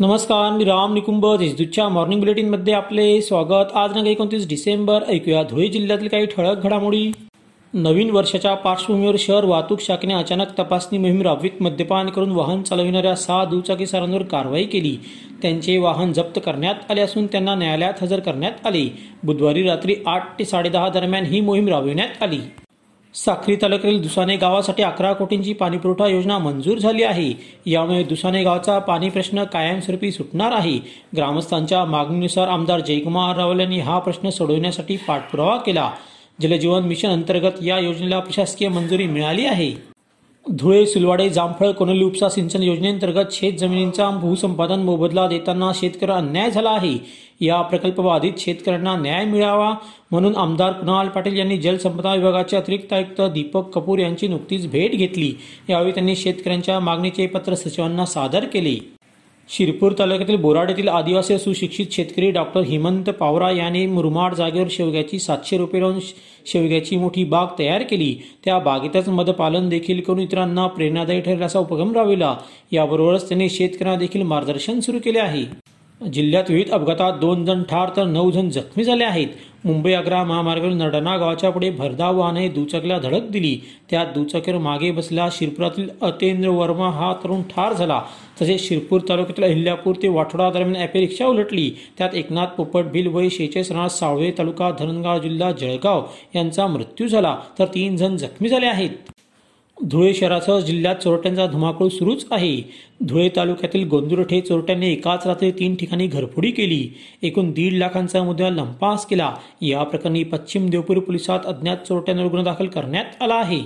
नमस्कार मी राम निकुंभ. देशदूतच्या मॉर्निंग बुलेटिनमध्ये आपले स्वागत. आज नका एकोणतीस डिसेंबर. ऐकूया धुळे जिल्ह्यातील काही ठळक घडामोडी. नवीन वर्षाच्या पार्श्वभूमीवर शहर वाहतूक शाखेने अचानक तपासणी मोहीम राबवीत मद्यपान करून वाहन चालविणाऱ्या सहा दुचाकीसारांवर कारवाई केली. त्यांचे वाहन जप्त करण्यात आले असून त्यांना न्यायालयात हजर करण्यात आले. बुधवारी रात्री आठ ते साडेदहा दरम्यान ही मोहीम राबविण्यात आली. साक्री तालुक्यातील दुसाने गावासाठी अकरा कोटींची पाणीपुरवठा योजना मंजूर झाली आहे. यामुळे दुसाने गावाचा पाणी प्रश्न कायमस्वरूपी सुटणार आहे. ग्रामस्थांच्या मागणीनुसार आमदार जयकुमार रावल यांनी हा प्रश्न सोडवण्यासाठी पाठपुरावा केला. जलजीवन मिशन अंतर्गत या योजनेला प्रशासकीय मंजुरी मिळाली आहे. धुळे सुलवाडे जामफळ कोनली उपसा सिंचन योजनेअंतर्गत शेत जमिनींचा भूसंपादन मोबदला देताना शेतकऱ्यांना अन्याय झाला आहे. या प्रकल्पबाधित शेतकऱ्यांना न्याय मिळावा म्हणून आमदार कुणाल पाटील यांनी जलसंपदा विभागाचे अतिरिक्त आयुक्त दीपक कपूर यांची नुकतीच भेट घेतली. यावेळी त्यांनी शेतकऱ्यांच्या मागणीचे पत्र सचिवांना सादर केले. शिरपूर तालुक्यातील बोराड येथील आदिवासी सुशिक्षित शेतकरी डॉक्टर हेमंत पावरा याने मुरमाड जागेवर शेवग्याची सातशे रुपये लावून शेवग्याची मोठी बाग तयार केली. त्या बागेतच मदपालन देखील करून इतरांना प्रेरणादायी ठरेल असा उपक्रम राबविला. याबरोबरच त्यांनी शेतकऱ्यांना देखील मार्गदर्शन सुरू केले आहे. जिल्ह्यात विविध अपघातात दोन जण ठार तर नऊ जण जखमी झाले आहेत. मुंबई आग्रा महामार्गावर नडणा गावाच्या पुढे भरधाव वाहने दुचाकीला धडक दिली. त्यात दुचाकीवर मागे बसला शिरपुरातील अतेंद्र वर्मा हा तरुण ठार झाला. तसेच शिरपूर तालुक्यातील अहिल्यापूर ते वाठोडा दरम्यान ॲपे रिक्षा उलटली. त्यात एकनाथ पोपट भिल शेचेस राणा सावळे तालुका धरणगाव जिल्हा जळगाव यांचा मृत्यू झाला. तर तीन जण जखमी झाले आहेत. धुळे शहरासह जिल्ह्यात चोरट्यांचा धुमाकूळ सुरूच आहे. धुळे तालुक्यातील गोंदुरठे चोरट्यांनी एकाच रात्री तीन ठिकाणी घरफोडी केली. एकूण दीड लाखांचा मुद्दा लंपास केला. या प्रकरणी पश्चिम देवपूर पोलिसात अज्ञात चोरट्यांवर गुन्हा दाखल करण्यात आला आहे.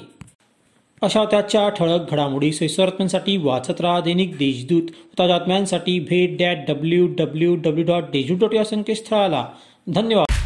अशा त्याच्या ठळक घडामोडी सोयीस्वरत्म्यांसाठी वाचत राहा दैनिक देशदूत. ताज्या बातम्यांसाठी भेट that W W W dot Deshdoot dot या संकेतस्थळाला. धन्यवाद.